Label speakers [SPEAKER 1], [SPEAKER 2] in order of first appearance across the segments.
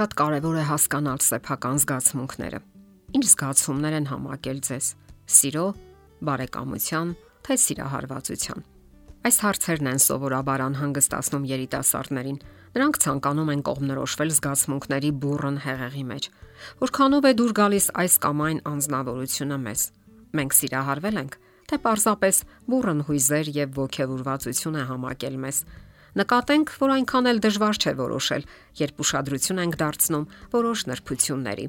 [SPEAKER 1] շատ կարևոր է հասկանալ սեփական զգացմունքները։ Ինչ զգացումներ են համակել ձեզ՝ սիրո, բարեկամության, թե սիրահարվածության։ Այս հարցերն են սովորաբար անհանգստացնում երիտասարդներին։ Նրանք ցանկանում են կողմնորոշվել զգացմունքների բուրըն հեղեղի մեջ։ Որքանով է դուր գալիս այս կամ այն անznավորությունը մեզ։ Մենք սիրահարվել ենք, թե պարզապես բուրըն հույզեր եւ ողքեվորվածություն է համակել մեզ Նկատենք, որ այնքան էլ դժվար չէ որոշել, երբ ուշադրություն ենք դարձնում որոշ նրբությունների։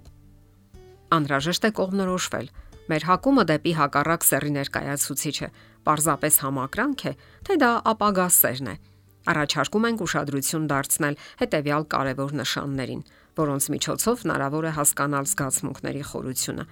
[SPEAKER 1] Անհրաժեշտ է կողմնորոշվել։ Մեր հակումը դեպի հակառակ սերի ներկայացուցիչը պարզապես համակրանք է, թե դա ապագա սերն է։ Առաջարկում ենք ուշադրություն դարձնել հետևյալ կարևոր նշաններին, որոնց միջոցով հնարավոր է հասկանալ զգացմունքների խորությունը։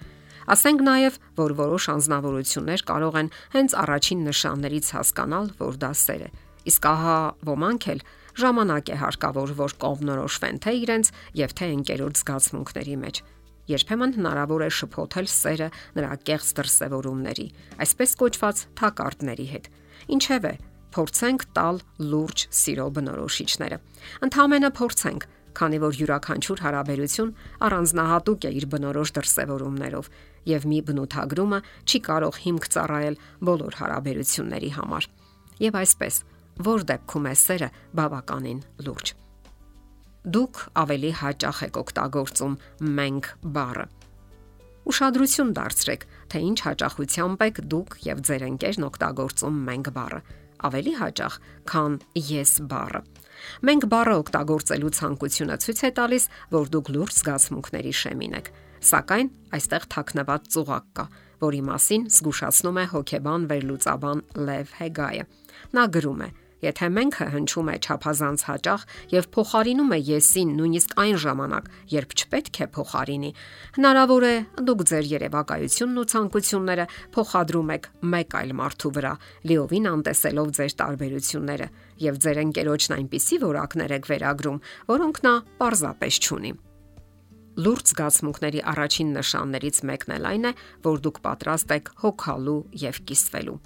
[SPEAKER 1] Ասենք նաև, որ որոշ անznավորություններ կարող են հենց առաջին նշաններից հասկանալ, որ դա սեր է Իսկ ահա ոմանք էլ ժամանակ է հարկավոր, որ կողմնորոշվեն թե իրենց եւ թե ընկերոջ զգացմունքների մեջ։ Երբեմն հնարավոր է շփոթել սերը նրա կեղծ դրսևորումների, այսպես կոչված թակարդների հետ։ Ինչևէ, փորձենք տալ լուրջ սիրո բնորոշիչները։ Ընդհանրապես փորձենք, քանի որ յուրաքանչյուր հարաբերություն առանձնահատուկ է իր բնորոշ դրսևորումներով եւ մի բնութագրումը չի կարող հիմք ծառայել բոլոր հարաբերությունների համար։ Եվ այսպես, որ դեպքում է սերը բավականին լուրջ։ Դուք ավելի հաճախ եք օգտագործում մենք բառը։ Ուշադրություն դարձրեք, թե ինչ հաճախությամբ եք դուք եւ ձեր ընկերն օգտագործում մենք բառը ավելի հաճախ, քան ես բառը։ Մենք բառը օգտագործելու ցանկությունը ցույց է տալիս, որ դուք լուրջ զգացմունքների շեմին եք։ Սակայն այստեղ թաքնված ծուղակ կա, որի մասին զգուշացնում է հոկեբան վերլուծաբան Լև Հեգայը։ Նա գրում է. Եթե մենքը հնչում է ճափազանց հաճախ եւ փոխարինում է եսին նույնիսկ այն ժամանակ, երբ չպետք է փոխարինի, հնարավոր է դուք ձեր երևակայությունն ու ցանկությունները փոխադրում եք մեկ այլ մարդու վրա, լիովին անտեսելով ձեր տարբերությունները եւ ձեր ընկերոջն այնպիսի որակներ եք վերագրում, որոնք նա պարզապես չունի։ Լուրջ զգացմունքների առաջին նշաններից մեկն էլ այն է, որ դուք պատրաստ եք հոգալու եւ կիսվելու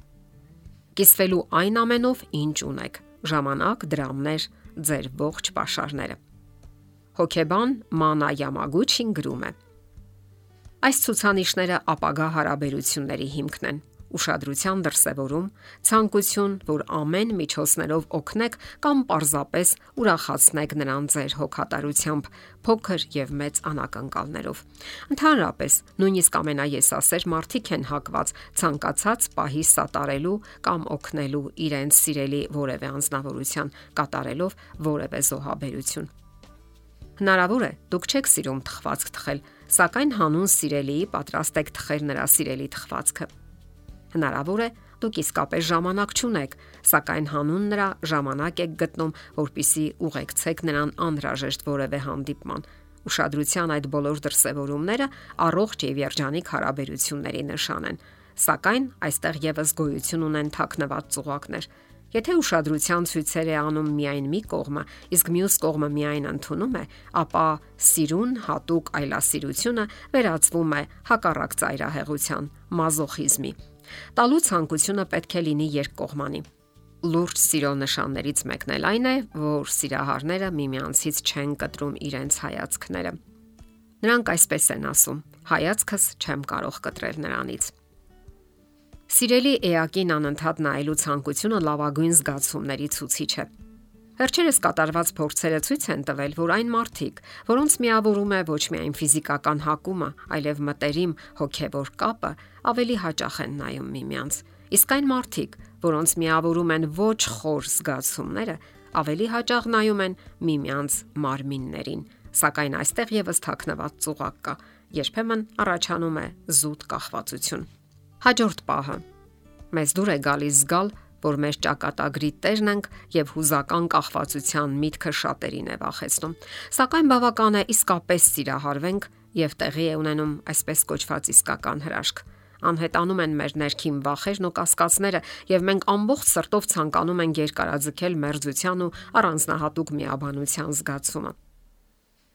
[SPEAKER 1] կիսվելու այն ամենով, ինչ ունեք՝ ժամանակ, դրամներ, ձեր ողջ pašարները։ Հոկեբան Մանա Յամագուչին գրում է. Այս ցուցանիշները ապագա հարաբերությունների հիմքն են ուշադրության դրսևորում, ցանկություն, որ ամեն միջոցներով օգնեք կամ պարզապես ուրախացնեք նրան ձեր հոգատարությամբ, փոքր եւ մեծ անակնկալներով։ Ընդհանրապես, նույնիսկ ամենաեսասեր մարդիկ են հակված ցանկացած պահի սատարելու կամ օգնելու իրենց սիրելի որևէ անznավորության կատարելով որևէ զոհաբերություն։ Հնարավոր է, դուք չեք սիրում թխվածք թխել, սակայն հանուն սիրելիի պատրաստ եք թխել նրա սիրելի թխվածքը։ Հնարավոր է դուք իսկապես ժամանակ չունեք, սակայն հանուն նրա ժամանակ եք գտնում, որpիսի ուղեկցեք նրան անհրաժեշտ որևէ հանդիպման։ Ուշադրության այդ բոլոր դրսևորումները առողջ եւ երջանիկ հարաբերությունների նշան են, սակայն այստեղ եւս գոյություն ունեն թաքնված ծուղակներ։ Եթե ուշադրության ցույցեր է անում միայն մի կողմը, իսկ մյուս կողմը միայն ընդունում է, ապա սիրուն հատուկ այլասիրությունը վերածվում է հակառակ ծայրահեղության, մազոխիզմի Տալու ցանկությունը պետք է լինի երկկողմանի։ Լուրջ սիրո նշաններից մեկն էլ այն է, որ սիրահարները միմյանցից չեն կտրում իրենց հայացքները։ Նրանք այսպես են ասում. հայացքս չեմ կարող կտրել նրանից։ Սիրելի էակին անընդհատ նայելու ցանկությունը լավագույն զգացումների ցուցիչ է։ Վերջերս կատարված փորձերը ցույց են տվել, որ այն մարդիկ, որոնց միավորում է ոչ միայն ֆիզիկական հակումը, այլև մտերիմ հոգևոր կապը, ավելի հաճախ են նայում միմյանց։ Իսկ այն մարդիկ, որոնց միավորում են ոչ խոր զգացումները, ավելի հաճախ նայում են միմյանց մարմիններին։ Սակայն այստեղ եւս թաքնված ծուղակ կա։ Երբեմն առաջանում է զուտ կախվածություն։ Հաջորդ պահը. Մեզ դուր է գալիս զգալ, որ մեր ճակատագրի տերն ենք եւ հուզական կախվածության միտքը շատերին է վախեցնում։ Սակայն բավական է իսկապես սիրահարվենք եւ տեղի է ունենում այսպես կոչված իսկական հրաշք անհետանում են մեր ներքին վախերն ու կասկածները եւ մենք ամբողջ սրտով ցանկանում ենք երկարաձգել մերձության ու առանձնահատուկ միաբանության զգացումը։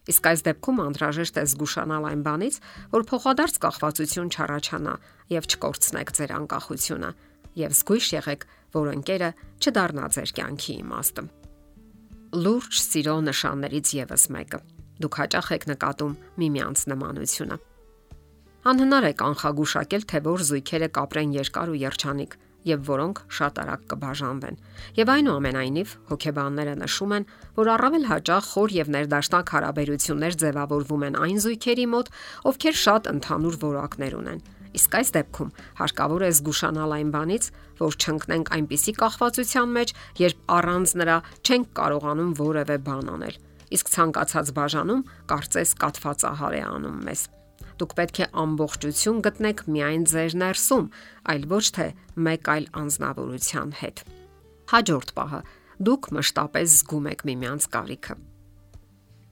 [SPEAKER 1] Իսկ այս դեպքում անհրաժեշտ է զգուշանալ այն բանից, որ փոխադարձ կախվածություն չառաջանա եւ չկորցնեք ձեր անկախությունը եւ զգույշ եղեք, որ ընկերը չդառնա ձեր կյանքի իմաստը։ Լուրջ սիրո նշաններից եւս մեկը։ Դուք հաճախ եք նկատում միմյանց նմանությունը։ Անհնար է կանխագուշակել, թե որ զույգերը կապրեն երկար ու երջանիկ եւ որոնք շատ արագ կբաժանվեն։ Եվ այնուամենայնիվ հոգեբանները նշում են, որ առավել հաճախ խոր եւ ներդաշնակ հարաբերություններ ձևավորվում են այն զույգերի մոտ, ովքեր շատ ընդհանուր որակներ ունեն Իսկ այս դեպքում հարկավոր է զգուշանալ այն բանից, որ չընկնենք այնպիսի կախվածության մեջ, երբ առանց նրա չենք կարողանում որևէ բան անել։ Իսկ ցանկացած բաժանում կարծես կատվածահար է անում մեզ։ Դուք պետք է ամբողջություն գտնեք միայն ձեր ներսում, այլ ոչ թե մեկ այլ անznավորության հետ։ Հաջորդ պահը՝ դուք մշտապես զգում եք միմյանց կարիքը։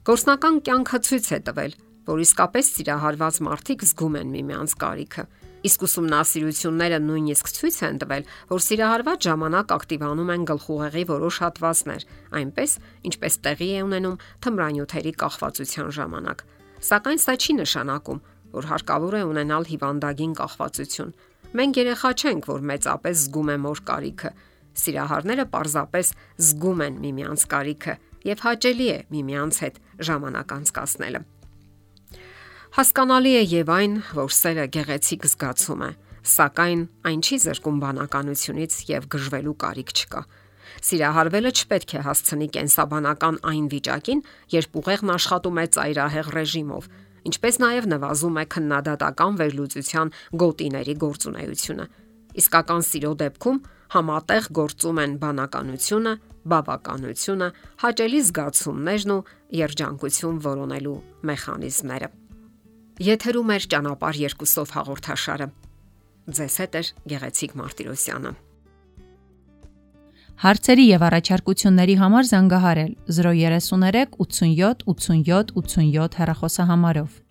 [SPEAKER 1] Գործնական կյանքը ցույց է տվել, որ իսկապես սիրահարված մարդիկ զգում են միմյանց կարիքը։ Իսկ ուսումնասիրությունները նույնիսկ ցույց են տվել, որ սիրահարված ժամանակ ակտիվանում են գլխուղեղի որոշ հատվածներ, այնպես ինչպես տեղի է ունենում թմրանյութերի կախվածության ժամանակ։ Սակայն սա չի նշանակում, որ հարկավոր է ունենալ հիվանդագին կախվածություն։ Մենք երեխա չենք, որ մեծապես զգում է մոր կարիքը։ Սիրահարները պարզապես զգում են միմյանց կարիքը եւ հաճելի է միմյանց հետ ժամանակ անցկасնելը։ Հասկանալի է եւ այն, որ սերը գեղեցիկ զգացում է, սակայն այն չի զրկում բանականությունից եւ գժվելու կարիք չկա։ Սիրահարվելը չպետք է հասցնի կենսաբանական այն վիճակին, երբ ուղեղն աշխատում է ծայրահեղ ռեժիմով, ինչպես նաև նվազում է քննադատական վերլուծության գոտիների գործունեությունը։ Իսկական սիրո դեպքում համատեղ գործում են բանականությունը, բավականությունը, հաճելի զգացումներն ու երջանկություն որոնելու մեխանիզմները։ Եթերում է ճանապար երկուսով հաղորդաշարը։ Ձեզ հետ է Գեղեցիկ Մարտիրոսյանը։
[SPEAKER 2] Հարցերի եւ առաջարկությունների համար զանգահարել 033 87 87 87 հեռախոսահամարով։